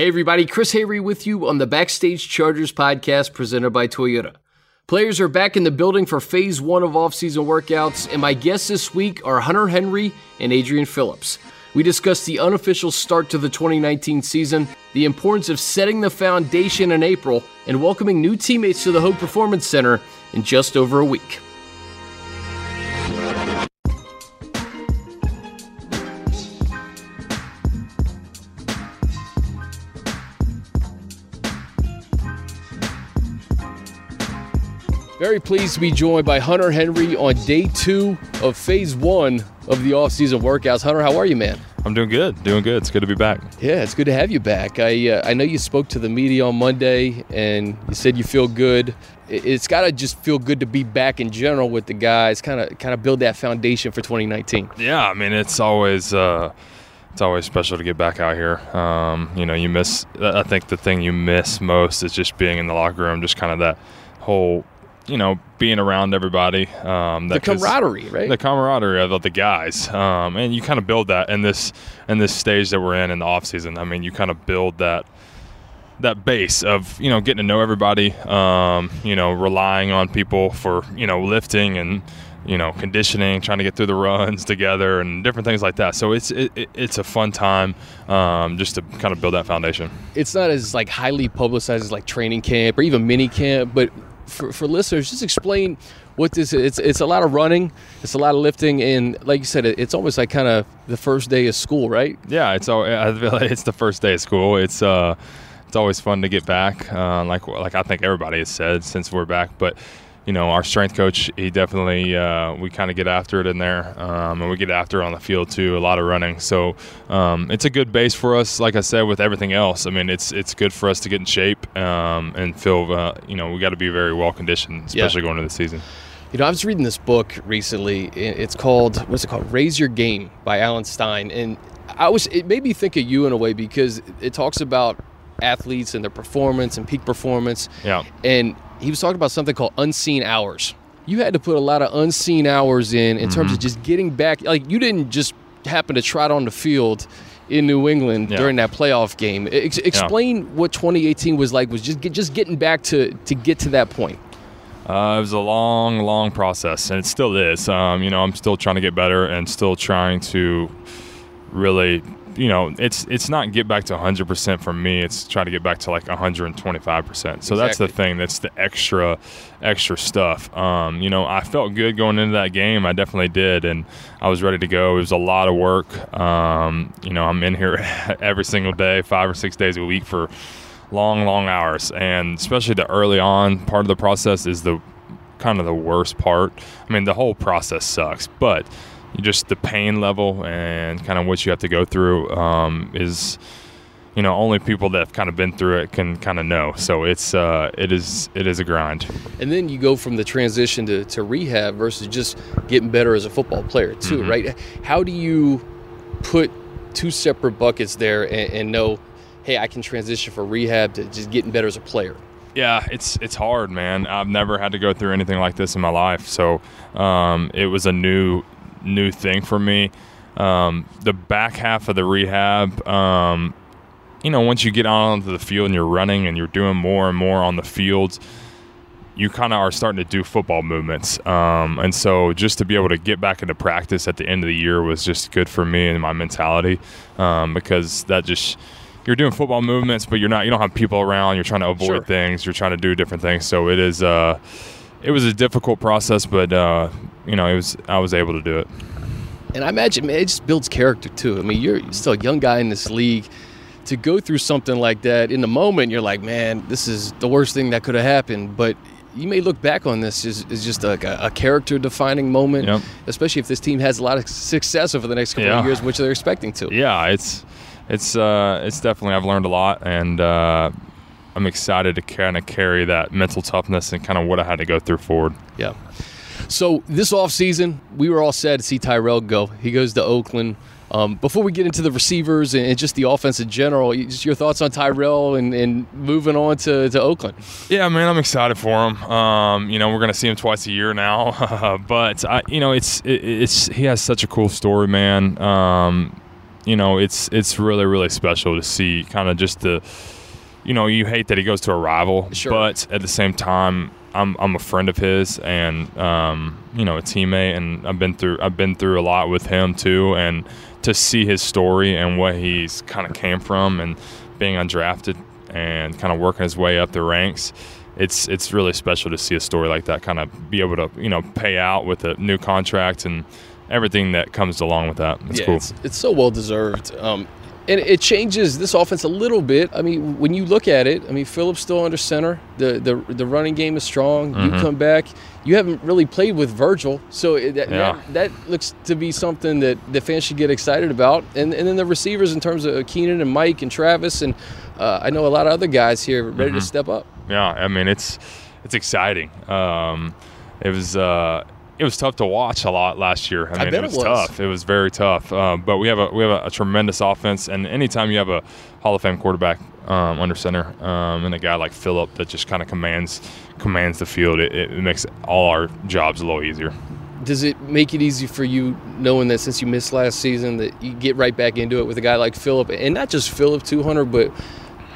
Hey, everybody, Chris Hayre with you on the Backstage Chargers podcast presented by Toyota. Players are back in the building for phase one of offseason workouts, and my guests this week are Hunter Henry and Adrian Phillips. We discuss the unofficial start to the 2019 season, the importance of setting the foundation in April, and welcoming new teammates to the Hoag Performance Center in just over a week. Very pleased to be joined by Hunter Henry on day two of phase one of the off-season workouts. Hunter, how are you, man? I'm doing good. Doing good. It's good to be back. Yeah, it's good to have you back. I uh, I know you spoke to the media on Monday and you said you feel good. It's got to just feel good to be back in general with the guys, kind of kind of build that foundation for 2019. Yeah, I mean it's always uh, it's always special to get back out here. Um, you know, you miss. I think the thing you miss most is just being in the locker room, just kind of that whole you know, being around everybody. Um, the camaraderie, right? The camaraderie of the guys, um, and you kind of build that in this in this stage that we're in in the off season. I mean, you kind of build that that base of you know getting to know everybody. Um, you know, relying on people for you know lifting and you know conditioning, trying to get through the runs together and different things like that. So it's it, it's a fun time um, just to kind of build that foundation. It's not as like highly publicized as like training camp or even mini camp, but for, for listeners, just explain what this is. It's, it's a lot of running, it's a lot of lifting, and like you said, it's almost like kind of the first day of school, right? Yeah, it's all, I feel like it's the first day of school. It's uh, it's always fun to get back. Uh, like like I think everybody has said since we're back, but you know, our strength coach, he definitely, uh, we kind of get after it in there, um, and we get after it on the field too. A lot of running, so um, it's a good base for us. Like I said, with everything else, I mean, it's it's good for us to get in shape um, and feel, uh, you know, we got to be very well conditioned, especially yeah. going into the season. You know, I was reading this book recently. It's called what's it called? Raise Your Game by Alan Stein, and I was it made me think of you in a way because it talks about athletes and their performance and peak performance. Yeah, and he was talking about something called unseen hours. You had to put a lot of unseen hours in in mm-hmm. terms of mm-hmm. just getting back. Like you didn't just happen to trot on the field in New England yeah. during that playoff game. Ex- explain yeah. what 2018 was like. Was just get, just getting back to to get to that point. Uh, it was a long, long process, and it still is. Um, you know, I'm still trying to get better and still trying to really you know, it's it's not get back to 100% for me. It's try to get back to like 125%. So exactly. that's the thing. That's the extra extra stuff. Um, you know, I felt good going into that game. I definitely did, and I was ready to go. It was a lot of work. Um, you know, I'm in here every single day, five or six days a week for long, long hours, and especially the early on part of the process is the kind of the worst part. I mean, the whole process sucks, but just the pain level and kind of what you have to go through um, is you know only people that have kind of been through it can kind of know. So it's uh, it is it is a grind. And then you go from the transition to, to rehab versus just getting better as a football player too mm-hmm. right? How do you put two separate buckets there and, and know hey i can transition from rehab to just getting better as a player? Yeah, it's it's hard, man. I've never had to go through anything like this in my life, so um, it was a new new thing for me. Um, the back half of the rehab, um, you know, once you get out onto the field and you're running and you're doing more and more on the fields, you kind of are starting to do football movements. Um, and so just to be able to get back into practice at the end of the year was just good for me and my mentality um, because that just you're doing football movements, but you're not you don't have people around. You're trying to avoid sure. things. You're trying to do different things. So it is. Uh, it was a difficult process, but uh, you know, it was I was able to do it. And I imagine man, it just builds character too. I mean, you're still a young guy in this league. To go through something like that in the moment, you're like, man, this is the worst thing that could have happened. But you may look back on this as, as just like a, a character defining moment, yep. especially if this team has a lot of success over the next couple yeah. of years, which they're expecting to. Yeah, it's it's uh, it's definitely I've learned a lot, and uh, I'm excited to kind of carry that mental toughness and kind of what I had to go through forward. Yeah. So this offseason, we were all sad to see Tyrell go. He goes to Oakland. Um, before we get into the receivers and just the offense in general, just your thoughts on Tyrell and, and moving on to, to Oakland. Yeah, man, I'm excited for him. Um, you know, we're going to see him twice a year now, but I, you know, it's it, it's he has such a cool story, man. Um, you know, it's it's really really special to see kind of just the, you know, you hate that he goes to a rival, Sure. but at the same time, I'm I'm a friend of his and um, you know a teammate, and I've been through I've been through a lot with him too, and to see his story and what he's kind of came from and being undrafted and kind of working his way up the ranks. It's it's really special to see a story like that kind of be able to you know pay out with a new contract and everything that comes along with that. It's yeah, cool. It's, it's so well deserved. Um, and it changes this offense a little bit. I mean, when you look at it, I mean, Philip's still under center. The the, the running game is strong. You Mhm. come back. You haven't really played with Virgil, so it, that, Yeah. that that looks to be something that the fans should get excited about. And and then the receivers in terms of Keenan and Mike and Travis and uh, I know a lot of other guys here ready to Mhm. step up. Yeah, I mean it's it's exciting. Um, it was uh, it was tough to watch a lot last year. I mean, bet it it was, was. tough. It was very tough. Um, but we have a we have a, a tremendous offense, and anytime you have a Hall of Fame quarterback um, under center um, and a guy like Philip that just kind of commands commands the field, it, it makes all our jobs a little easier. Does it make it easy for you knowing that since you missed last season that you get right back into it with a guy like Philip and not just Philip 200, but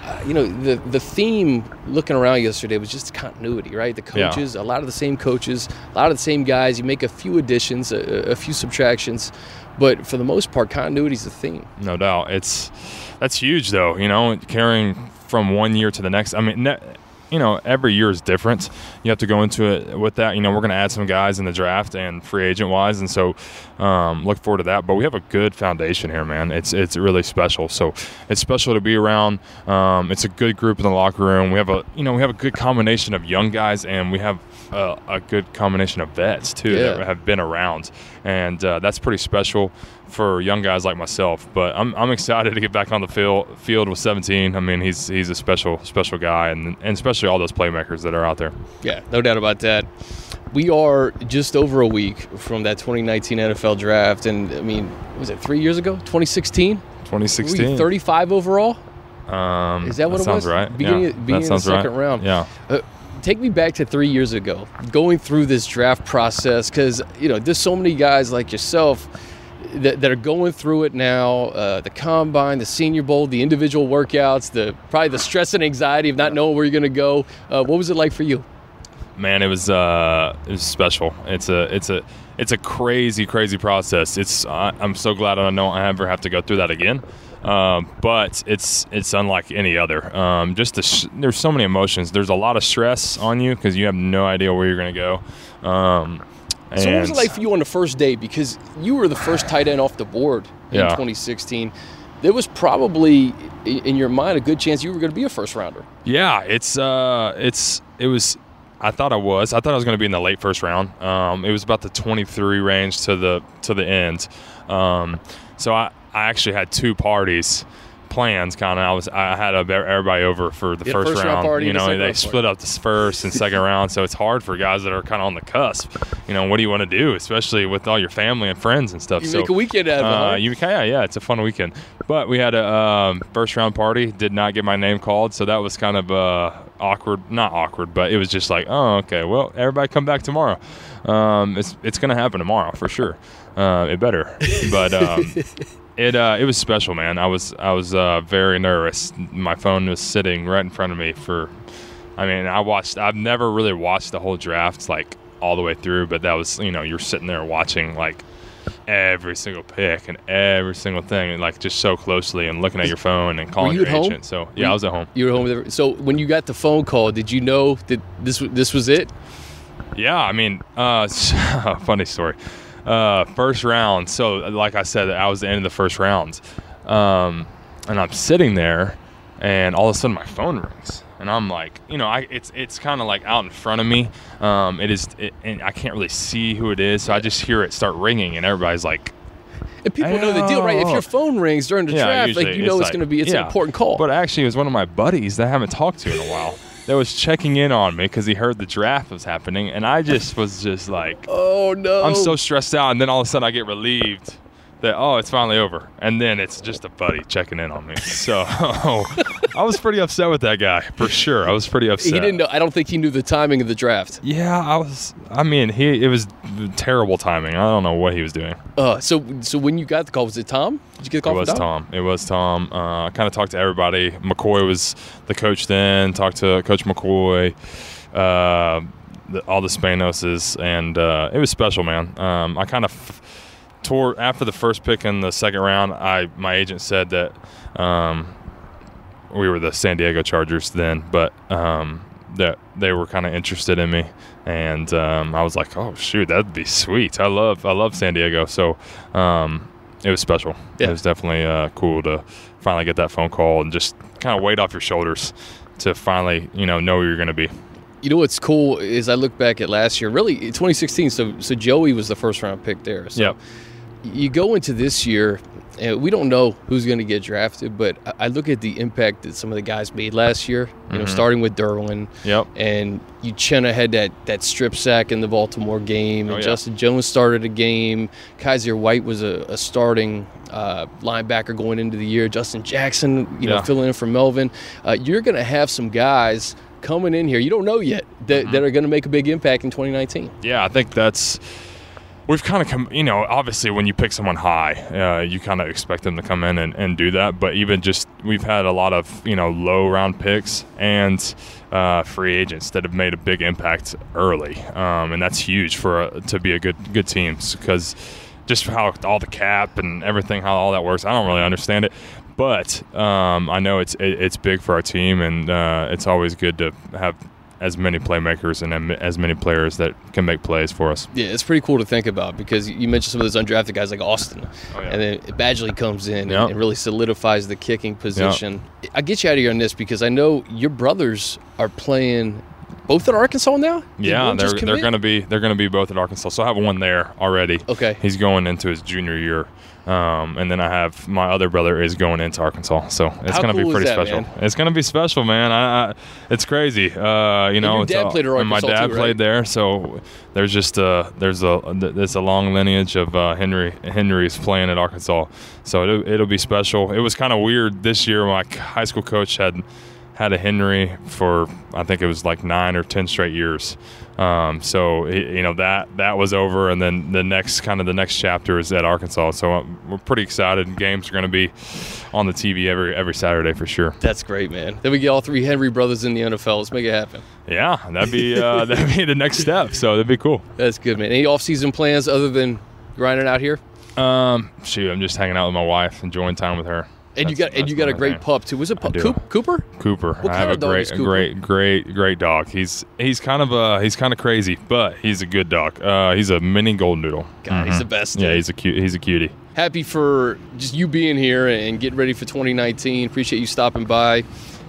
uh, you know the the theme looking around yesterday was just continuity, right? The Yeah. coaches, a lot of the same coaches, a lot of the same guys. You make a few additions, a, a few subtractions, but for the most part, continuity is the theme. No doubt. It's that's huge though, you know, carrying from one year to the next. I mean, ne- you know, every year is different. You have to go into it with that. You know, we're going to add some guys in the draft and free agent wise, and so um, look forward to that. But we have a good foundation here, man. It's it's really special. So it's special to be around. Um, it's a good group in the locker room. We have a you know we have a good combination of young guys, and we have a, a good combination of vets too Yeah. that have been around, and uh, that's pretty special for young guys like myself. But I'm, I'm excited to get back on the field field with 17. I mean, he's he's a special special guy, and and especially all those playmakers that are out there. Yeah, no doubt about that. We are just over a week from that 2019 NFL draft, and I mean, was it three years ago? 2016. 2016. Were 35 overall? Um, Is that what it sounds was? right? Beginning yeah, beginning that of the second right. round. Yeah. Uh, take me back to three years ago, going through this draft process, because you know there's so many guys like yourself that, that are going through it now. Uh, the combine, the Senior Bowl, the individual workouts, the probably the stress and anxiety of not knowing where you're going to go. Uh, what was it like for you? man it was uh it was special it's a it's a it's a crazy crazy process it's uh, i'm so glad i don't ever have to go through that again um, but it's it's unlike any other um, just the sh- there's so many emotions there's a lot of stress on you because you have no idea where you're going to go um, So what was it like for you on the first day? Because you were the first tight end off the board in Yeah. 2016. There was probably in your mind a good chance you were going to be a first rounder. Yeah, it's uh, it's it was. I thought I was. I thought I was going to be in the late first round. Um, it was about the 23 range to the to the end. Um, so I I actually had two parties plans kind of I was I had a, everybody over for the a first, first round round. you know second they split up the first and second round so it's hard for guys that are kind of on the cusp you know what do you want to do especially with all your family and friends and stuff You so make a weekend out of it. uh, you yeah, yeah, it's a fun weekend. But we had a um, first round party. Did not get my name called, so that was kind of uh, awkward. Not awkward, but it was just like, oh, okay. Well, everybody come back tomorrow. Um, it's it's gonna happen tomorrow for sure. Uh, it better. But um, it uh, it was special, man. I was I was uh, very nervous. My phone was sitting right in front of me for. I mean, I watched. I've never really watched the whole draft like all the way through, but that was you know you're sitting there watching like every single pick and every single thing, and like just so closely and looking at your phone and calling you your at home? agent. So yeah, I was at home. You were home with every- so when you got the phone call, did you know that this this was it? Yeah, I mean, uh, funny story. Uh, first round. So, like I said, I was the end of the first round, um, and I'm sitting there, and all of a sudden my phone rings, and I'm like, you know, I it's it's kind of like out in front of me. Um, it is, it, and I can't really see who it is, so I just hear it start ringing, and everybody's like, And people know the deal, right? If your phone rings during the Yeah, draft, like you know it's, like- going to be it's an important call. But actually, it was one of my buddies that I haven't talked to in a while that was checking in on me because he heard the draft was happening, and I just was just like, oh no! I'm so stressed out, and then all of a sudden I get relieved that oh, it's finally over, and then it's just a buddy checking in on me. So I was pretty upset with that guy for sure. I was pretty upset. He didn't know. I don't think he knew the timing of the draft. Yeah, I was. I mean, he it was terrible timing. I don't know what he was doing. Uh, so so when you got the call, was it Tom? Did you get the call? It was Tom? It was Tom. Uh, I kind of talked to everybody. McCoy was the coach then. Talked to Coach McCoy. Uh, the, all the Spanoses, and uh, it was special, man. Um, I kind of f- toward after the first pick in the second round. I my agent said that um, we were the San Diego Chargers then, but um, that they were kind of interested in me, and um, I was like, oh shoot, that'd be sweet. I love I love San Diego, so um, it was special. Yeah. It was definitely uh, cool to finally get that phone call and just kind of weight off your shoulders to finally you know know where you're going to be. You know what's cool is I look back at last year, really 2016. So so Joey was the first round pick there. So Yep. You go into this year, and we don't know who's going to get drafted, but I- look at the impact that some of the guys made last year. You know, starting with Derwin, Yep. and Uchenna had that that strip sack in the Baltimore game, and Oh, yeah. Justin Jones started a game. Kyzir White was a, a starting uh, linebacker going into the year. Justin Jackson, you know, Yeah. filling in for Melvin. Uh, you're going to have some guys coming in here you don't know yet that, Mm-hmm. that are going to make a big impact in 2019. Yeah, I think that's we've kind of come. You know, obviously when you pick someone high, uh, you kind of expect them to come in and, and do that. But even just we've had a lot of you know low round picks and uh, free agents that have made a big impact early, um, and that's huge for a, to be a good good team because just how all the cap and everything how all that works. I don't really understand it. But um, I know it's it, it's big for our team, and uh, it's always good to have as many playmakers and as many players that can make plays for us. Yeah, it's pretty cool to think about because you mentioned some of those undrafted guys like Austin, Oh, yeah. and then Badgley comes in and really solidifies the kicking position. I get you out of here on this because I know your brothers are playing both at Arkansas now. Did Yeah, they're they're going to be they're going to be both at Arkansas. So I have one there already. Okay. He's going into his junior year. Um, and then I have my other brother is going into Arkansas, so it's How going to cool be pretty that, special. man? It's going to be special, man. I, I, it's crazy. Uh, you know, your dad all- played at and my dad too, right? played there, so there's just a there's a there's a long lineage of uh, Henry Henry's playing at Arkansas, so it'll, it'll be special. It was kind of weird this year. My high school coach had had a Henry for I think it was like nine or ten straight years. Um, so you know that that was over, and then the next kind of the next chapter is at Arkansas. So we're pretty excited. Games are going to be on the TV every every Saturday for sure. That's great, man. Then we get all three Henry brothers in the NFL. Let's make it happen. Yeah, that'd be uh, that'd be the next step. So that'd be cool. That's good, man. Any off-season plans other than grinding out here? Um, shoot, I'm just hanging out with my wife, enjoying time with her. And you got and you got a great pup too. Was it pup? Coop, Cooper? Cooper. What I have a great, great, great, great dog. He's he's kind of a he's kind of crazy, but he's a good dog. Uh, he's a mini golden doodle. God, he's the best. Yeah, he's a cute. He's a cutie. happy for just you being here and getting ready for 2019. Appreciate you stopping by.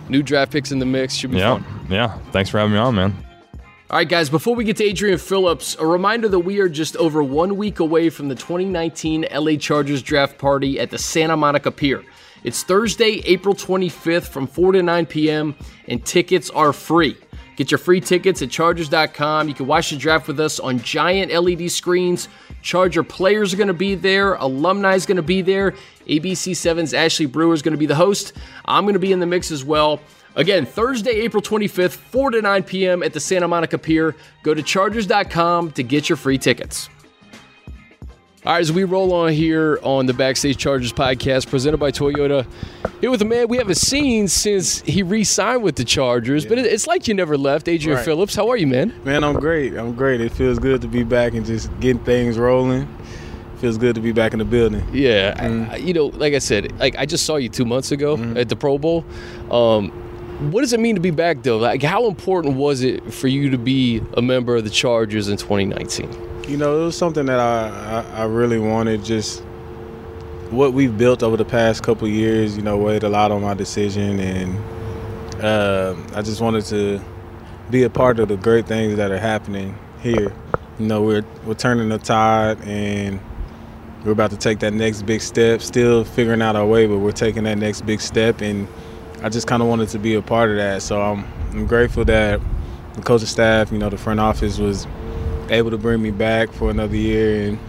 New draft picks in the mix. Should be Yeah, fun. yeah. Thanks for having me on, man. All right, guys, before we get to Adrian Phillips, a reminder that we are just over one week away from the 2019 LA Chargers draft party at the Santa Monica Pier. It's Thursday, April 25th from 4 to 9 p.m., and tickets are free. Get your free tickets at Chargers.com. You can watch the draft with us on giant LED screens. Charger players are going to be there. Alumni is going to be there. ABC7's Ashley Brewer is going to be the host. I'm going to be in the mix as well. Again, Thursday, April 25th, 4 to 9 p.m. at the Santa Monica Pier. Go to Chargers.com to get your free tickets. All right, as we roll on here on the Backstage Chargers podcast presented by Toyota, here with a man we haven't seen since he re signed with the Chargers, but it's like you never left. Adrian Right. Phillips, how are you, man? Man, I'm great. I'm great. It feels good to be back and just getting things rolling. Feels good to be back in the building. Yeah, I- I, you know, like I said, like I just saw you two months ago at the Pro Bowl. Um, what does it mean to be back, though? Like, how important was it for you to be a member of the Chargers in 2019? You know, it was something that I, I, I really wanted. Just what we've built over the past couple years, you know, weighed a lot on my decision, and uh, I just wanted to be a part of the great things that are happening here. You know, we're we're turning the tide, and we're about to take that next big step. Still figuring out our way, but we're taking that next big step, and I just kind of wanted to be a part of that. So I'm, I'm grateful that the coaching staff, you know, the front office was able to bring me back for another year, and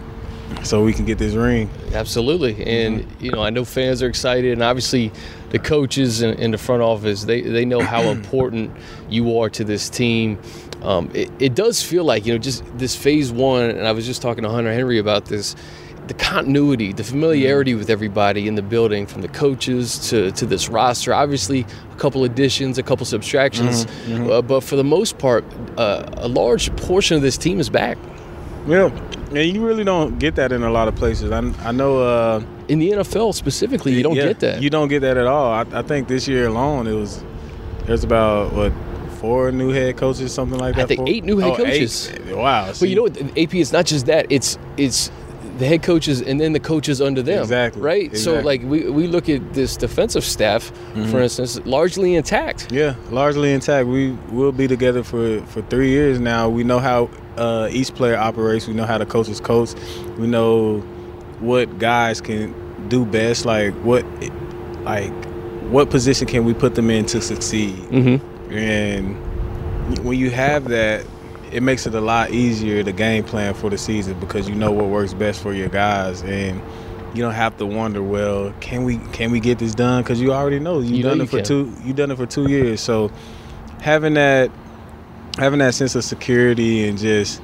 so we can get this ring. Absolutely. And, you know, I know fans are excited. And obviously, the coaches in, in the front office, they, they know how important you are to this team. Um, it, it does feel like, you know, just this phase one, and I was just talking to Hunter Henry about this the continuity, the familiarity with everybody in the building, from the coaches to, to this roster. Obviously, a couple additions, a couple subtractions, mm-hmm, mm-hmm. Uh, but for the most part, uh, a large portion of this team is back. Yeah, and you really don't get that in a lot of places. I, I know. Uh, in the NFL specifically, you don't yeah, get that. You don't get that at all. I, I think this year alone, it was there's about what four new head coaches, something like that. I think four? eight new head oh, coaches. Eight. Wow. See. But you know what? AP is not just that. It's it's the head coaches and then the coaches under them. Exactly. Right? Exactly. So like we, we look at this defensive staff, mm-hmm. for instance, largely intact. Yeah, largely intact. We will be together for, for three years now. We know how uh, each player operates. We know how the coaches coach. We know what guys can do best. Like what, like what position can we put them in to succeed? Mm-hmm. And when you have that, it makes it a lot easier to game plan for the season because you know what works best for your guys and you don't have to wonder well can we can we get this done because you already know you've you done know it for can. two you've done it for two years so having that having that sense of security and just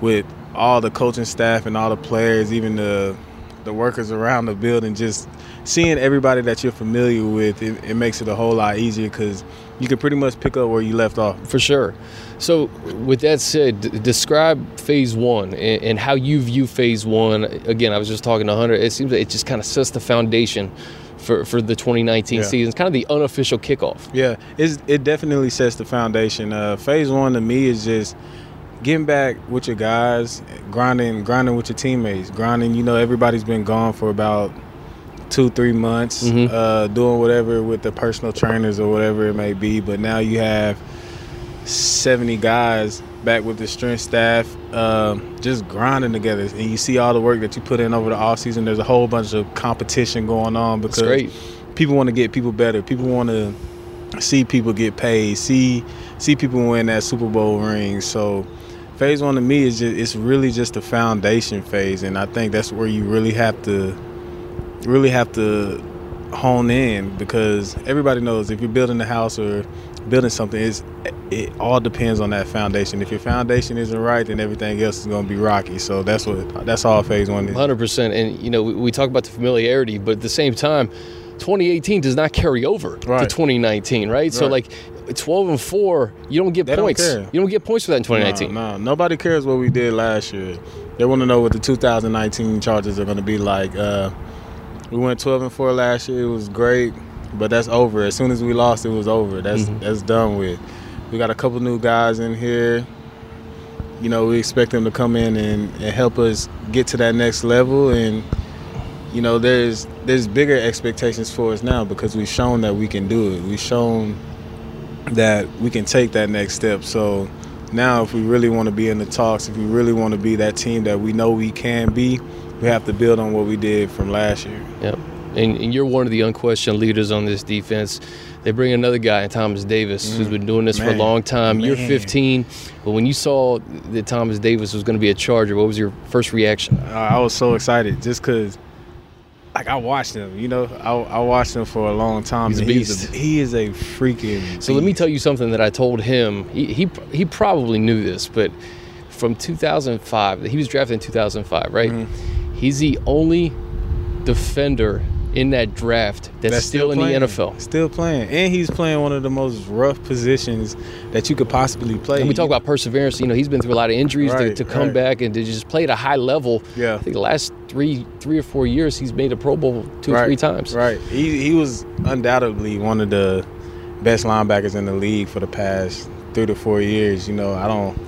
with all the coaching staff and all the players even the the workers around the building just seeing everybody that you're familiar with it, it makes it a whole lot easier because you can pretty much pick up where you left off for sure so, with that said, d- describe phase one and, and, how you view phase one. Again, I was just talking to Hunter. It seems like it just kind of sets the foundation for, for the 2019 yeah. season. It's kind of the unofficial kickoff. Yeah, it definitely sets the foundation. Uh, phase one to me is just getting back with your guys, grinding, grinding with your teammates, grinding. You know, everybody's been gone for about two, three months, mm-hmm. uh, doing whatever with the personal trainers or whatever it may be. But now you have 70 guys back with the strength staff, uh, just grinding together. And you see all the work that you put in over the off season. There's a whole bunch of competition going on because people want to get people better. People want to see people get paid, see see people win that Super Bowl ring. So phase one to me is just it's really just the foundation phase, and I think that's where you really have to really have to hone in because everybody knows if you're building a house or building something is it all depends on that foundation. If your foundation isn't right, then everything else is going to be rocky. So that's what that's all phase one is. Hundred percent. And you know, we, we, talk about the familiarity, but at the same time, 2018 does not carry over right. to 2019, right? right? So like. 12 and 4, you don't get they points. Don't you don't get points for that in 2019. No, no, nobody cares what we did last year. They want to know what the 2019 Chargers are going to be like. Uh, we went 12 and 4 last year. It was great but that's over. As soon as we lost, it was over. That's mm-hmm. that's done with. We got a couple new guys in here. You know, we expect them to come in and, and help us get to that next level. And you know, there's there's bigger expectations for us now because we've shown that we can do it. We've shown that we can take that next step. So now, if we really want to be in the talks, if we really want to be that team that we know we can be, we have to build on what we did from last year. Yep and, and, you're one of the unquestioned leaders on this defense. They bring another guy, Thomas Davis, mm, who's been doing this man, for a long time. Man. You're 15, but when you saw that Thomas Davis was going to be a Charger, what was your first reaction? Uh, I was so excited just because, like, I watched him. You know, I, I watched him for a long time. He's a beast. He's a, he is a freaking. Beast. So let me tell you something that I told him. He he, he probably knew this, but from 2005, he was drafted in 2005, right? Mm-hmm. He's the only defender in that draft that's, that's still, still in the NFL. Still playing. And he's playing one of the most rough positions that you could possibly play. And we talk about perseverance. You know, he's been through a lot of injuries right, to, to, come right. back and to just play at a high level. Yeah. I think the last three three or four years he's made a Pro Bowl two right, or three times. Right. He he was undoubtedly one of the best linebackers in the league for the past three to four years. You know, I don't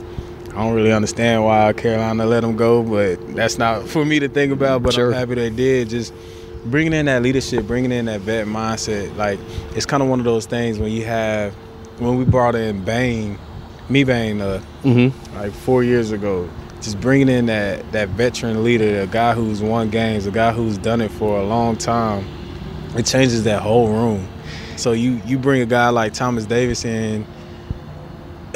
I don't really understand why Carolina let him go, but that's not for me to think about. But sure. I'm happy they did. Just bringing in that leadership, bringing in that vet mindset, like it's kind of one of those things when you have when we brought in Bain, me Bain, uh, mm-hmm. like four years ago, just bringing in that that veteran leader, a guy who's won games, a guy who's done it for a long time, it changes that whole room. So you you bring a guy like Thomas Davis in,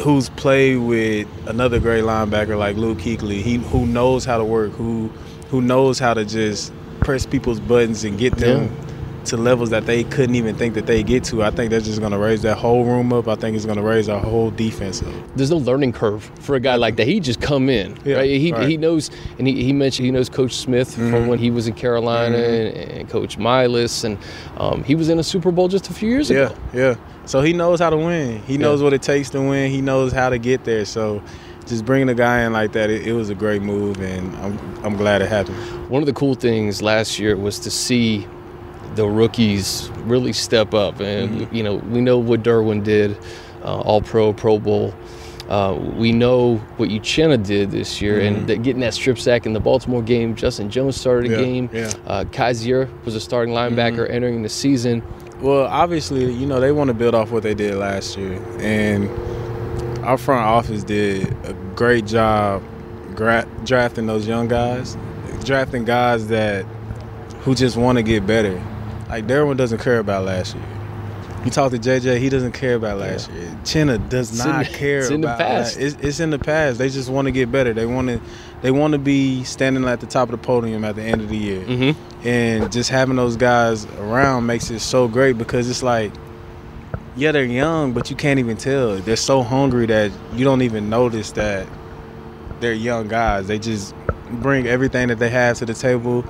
who's played with another great linebacker like Luke Kuechly, he who knows how to work, who who knows how to just press people's buttons and get them to levels that they couldn't even think that they get to. I think that's just going to raise that whole room up. I think it's going to raise our whole defense up. There's no learning curve for a guy like that. He just come in, Yeah, right? He, right. he knows, and he, he mentioned he knows Coach Smith from Mhm. when he was in Carolina Mhm. and, and Coach Milus, and um, he was in a Super Bowl just a few years Yeah, ago. yeah. Yeah. So he knows how to win. He Yeah. knows what it takes to win. He knows how to get there. So just bringing a guy in like that, it, it was a great move, and I'm I'm glad it happened. One of the cool things last year was to see the rookies really step up, and Mhm. you know we know what Derwin did, uh, All Pro, Pro Bowl. Uh, we know what Uchenna did this year, Mhm. and that getting that strip sack in the Baltimore game. Justin Jones started the Yeah, game. yeah. Uh, Kyzir was a starting linebacker entering the season. Well, obviously, you know they want to build off what they did last year, and our front office did a great job gra- drafting those young guys, drafting guys that who just want to get better. Like Derwin doesn't care about last year. You talk to JJ, he doesn't care about last year. Chinna does It's not the- care it's in the past. It's, it's in the past. They just want to get better. They want to, they want to be standing at the top of the podium at the end of the year Mm-hmm. and just having those guys around makes it so great because it's like yeah they're young but you can't even tell. They're so hungry that you don't even notice that they're young guys. They just bring everything that they have to the table.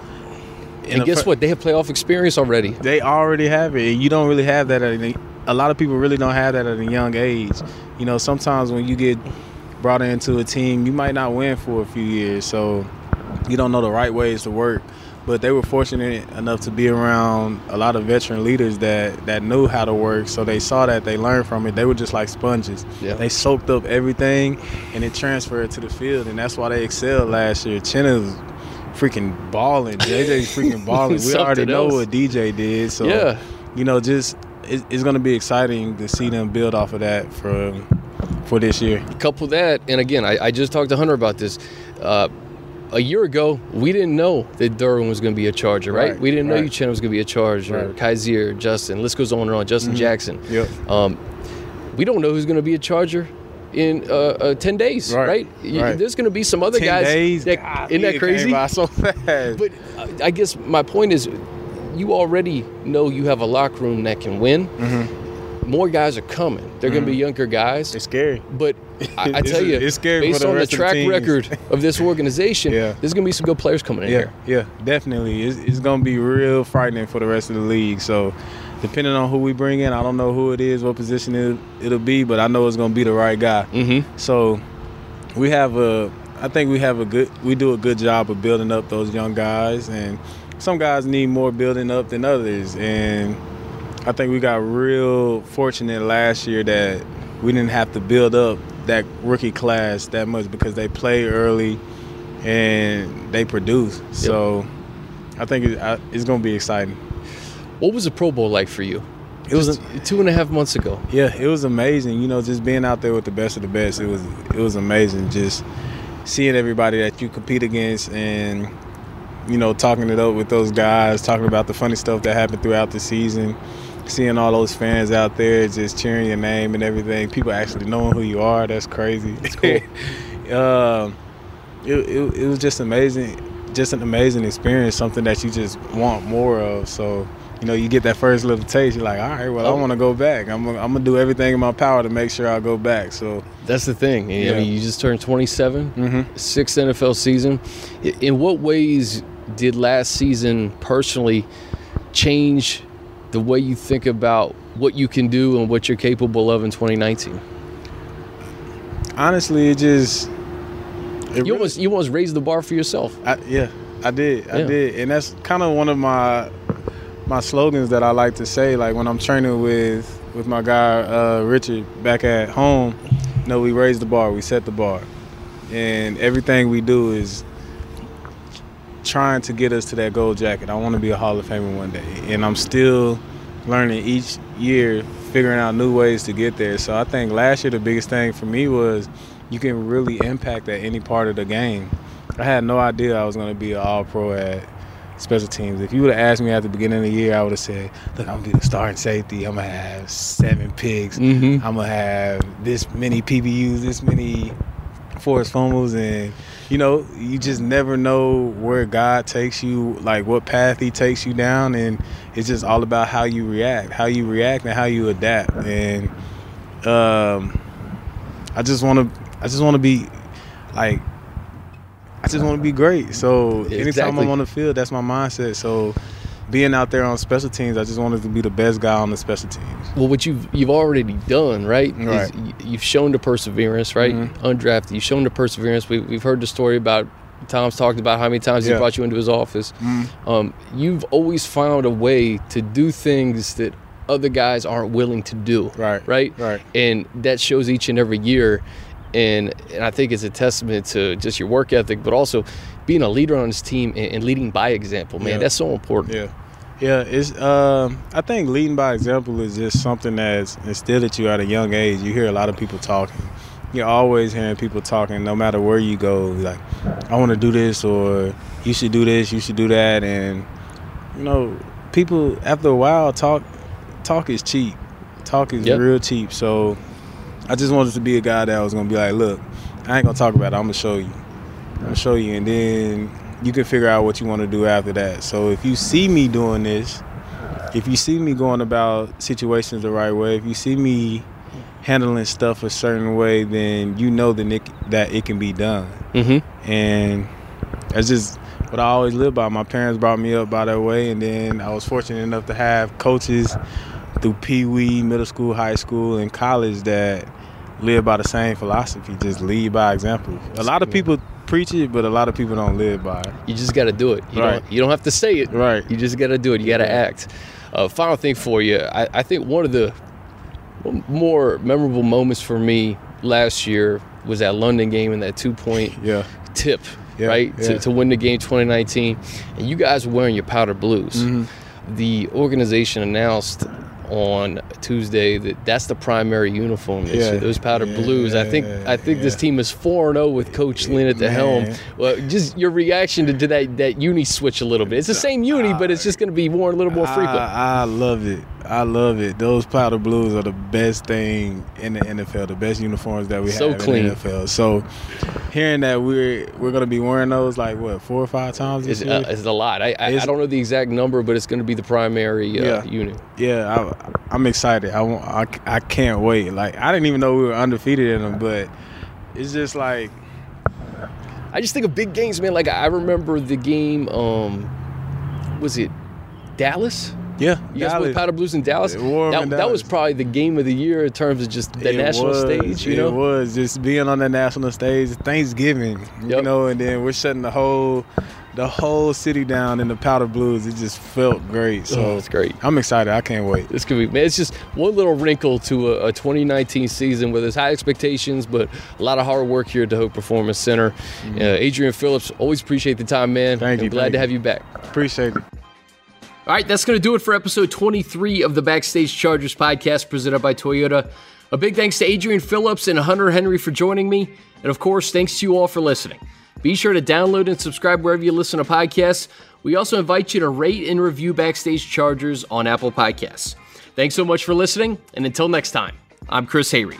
And guess what? They have playoff experience already. they already have it. And you don't really have that at a, a lot of people really don't have that at a young age. You know sometimes when you get brought into a team you might not win for a few years. So you don't know the right ways to work but they were fortunate enough to be around a lot of veteran leaders that that knew how to work so they saw that they learned from it they were just like sponges Yeah. they soaked up everything and it transferred to the field and that's why they excelled last year Chenna's freaking balling jj's freaking balling we already know else. what dj did so yeah. you know, just it, it's going to be exciting to see them build off of that for for this year. couple that, and again, I, I just talked to Hunter about this. Uh, a year ago, we didn't know that Derwin was going to be a Charger, right? Right, we didn't know right. Uchenna was going to be a Charger. Right. Kyzir, Justin, list goes on and on. Justin Mhm. Jackson. Yep. Um, we don't know who's going to be a Charger in uh, uh, 10 days, right? Right. There's going to be some other Ten guys. days. that, God, isn't that crazy? So fast. But uh, I guess my point is, you already know you have a locker room that can win. Mhm. More guys are coming. They're going to be younger guys. it's scary. But I, I tell you, it's scary based the on the rest of track record of this organization, Yeah. there's going to be some good players coming in Yeah, here. yeah, definitely. It's, it's going to be real frightening for the rest of the league. So, depending on who we bring in, I don't know who it is, what position it, it'll be, but I know it's going to be the right guy. Mm-hmm. So we have a I think we have a good we do a good job of building up those young guys and some guys need more building up than others and I think we got real fortunate last year that we didn't have to build up that rookie class that much because they play early and they produce. So I think it, I- it's going to be exciting. What was the Pro Bowl like for you? It was Just two and a half months ago. Yeah, it was amazing. You know, just being out there with the best of the best. It was it was amazing. Just seeing everybody that you compete against and you know talking it up with those guys, talking about the funny stuff that happened throughout the season. Seeing all those fans out there just cheering your name and everything. People actually knowing who you are. That's crazy. It's cool. um, it, it, it was just amazing. Just an amazing experience. Something that you just want more of. So you know, you get that first little taste, you're like, all right, well, I Oh. want to go back. I'm gonna, I'm gonna do everything in my power to make sure I go back. So, That's the thing. I Yeah. mean, you just turned 27, mm-hmm. sixth NFL season. In what ways did last season personally change the way you think about what you can do and what you're capable of in 2019? honestly, it just, it You really- almost you almost raised the bar for yourself. I, yeah, I did, I did, and that's kind of one of my my slogans that I like to say. Like when I'm training with with my guy uh, Richard back at home, you know, we raise the bar, we set the bar, and everything we do is trying to get us to that gold jacket. I want to be a Hall of Famer one day, and I'm still learning each year, figuring out new ways to get there. So I think last year the biggest thing for me was you can really impact at any part of the game. I had no idea I was going to be an All Pro at special teams. If you would have asked me at the beginning of the year, I would have said, "Look, I'm gonna be the starting safety. I'm gonna have seven picks. Mm-hmm. I'm gonna have this many PBUs, this many forced fumbles, and you know, you just never know where God takes you, like what path He takes you down, and it's just all about how you react, how you react, and how you adapt. And um, I just want to, I just want to be like, I just want to be great. So anytime Exactly. I'm on the field, that's my mindset. So being out there on special teams, I just wanted to be the best guy on the special teams. Well, what you've you've already done, right? Right. y- you've shown the perseverance, right? Mhm. Undrafted, you've shown the perseverance. We, we've heard the story about Tom's talked about how many times he brought you into his office. Mhm. Um, you've always found a way to do things that other guys aren't willing to do. Right. Right. Right. And that shows each and every year. And, and I think it's a testament to just your work ethic, but also being a leader on this team and, and leading by example, man. Yeah. That's so important. Yeah, yeah. It's um, I think leading by example is just something that's instilled at you at a young age. You hear a lot of people talking. You're always hearing people talking, no matter where you go. Like, I want to do this, or you should do this, you should do that, and you know, people after a while talk. Talk is cheap. Talk is Yep. real cheap. So, I just wanted to be a guy that was gonna be like, look, I ain't gonna talk about it. I'm gonna show you. Gonna show you, and then you can figure out what you want to do after that. So if you see me doing this, if you see me going about situations the right way, if you see me handling stuff a certain way, then you know that it, that it can be done. Mm-hmm. And that's just what I always live by. My parents brought me up by that way, and then I was fortunate enough to have coaches through Pee Wee, middle school, high school, and college that live by the same philosophy. Just lead by example. A lot of people preach it, but a lot of people don't live by it. You just got to do it. You Right. don't. You don't have to say it. Right. You just got to do it. You got to act. Uh, final thing for you. I, I think one of the more memorable moments for me last year was that London game and that two point Yeah. tip, Yeah, right, yeah. To, to win the game 2019. And you guys were wearing your powder blues. Mhm. The organization announced on Tuesday that that's the primary uniform this Yeah, year. Those powder yeah, blues. I think I think this team is 4 0 with Coach Lynn at the helm. Well, just your reaction to, to that that uni switch a little bit. It's the same uni, but it's just going to be worn a little more frequent. I, I love it. I love it. Those powder blues are the best thing in the NFL. The best uniforms that we So have clean. in the NFL. So, hearing that we're we're gonna be wearing those like what four or five times this It's, year. uh, it's a lot. I, I, I don't know the exact number, but it's going to be the primary uh, Yeah. unit. yeah, I, I'm excited. I, want, I I can't wait. Like I didn't even know we were undefeated in them, but it's just like I just think of big games, man. Like I remember the game. Um, was it Dallas? Yeah. You guys Dallas. played Powder Blues in Dallas. It wore 'em That, in that was probably the game of the year in terms of just the It national was, stage. You know, it was just being on the national stage, Thanksgiving, you know, and then we're shutting the whole, the whole city down in the powder blues. It just felt great. So oh, it's great. I'm excited. I can't wait. This could be, man. It's just one little wrinkle to a, a 2019 season where there's high expectations, but a lot of hard work here at the Hoag Performance Center. Uh, Adrian Phillips, always appreciate the time, man. Mm-hmm. Thank I'm you, glad to you. have you back. Appreciate it. All right, that's going to do it for episode 23 of the Backstage Chargers podcast presented by Toyota. A big thanks to Adrian Phillips and Hunter Henry for joining me. And of course, thanks to you all for listening. Be sure to download and subscribe wherever you listen to podcasts. We also invite you to rate and review Backstage Chargers on Apple Podcasts. Thanks so much for listening, and until next time, I'm Chris Hayre.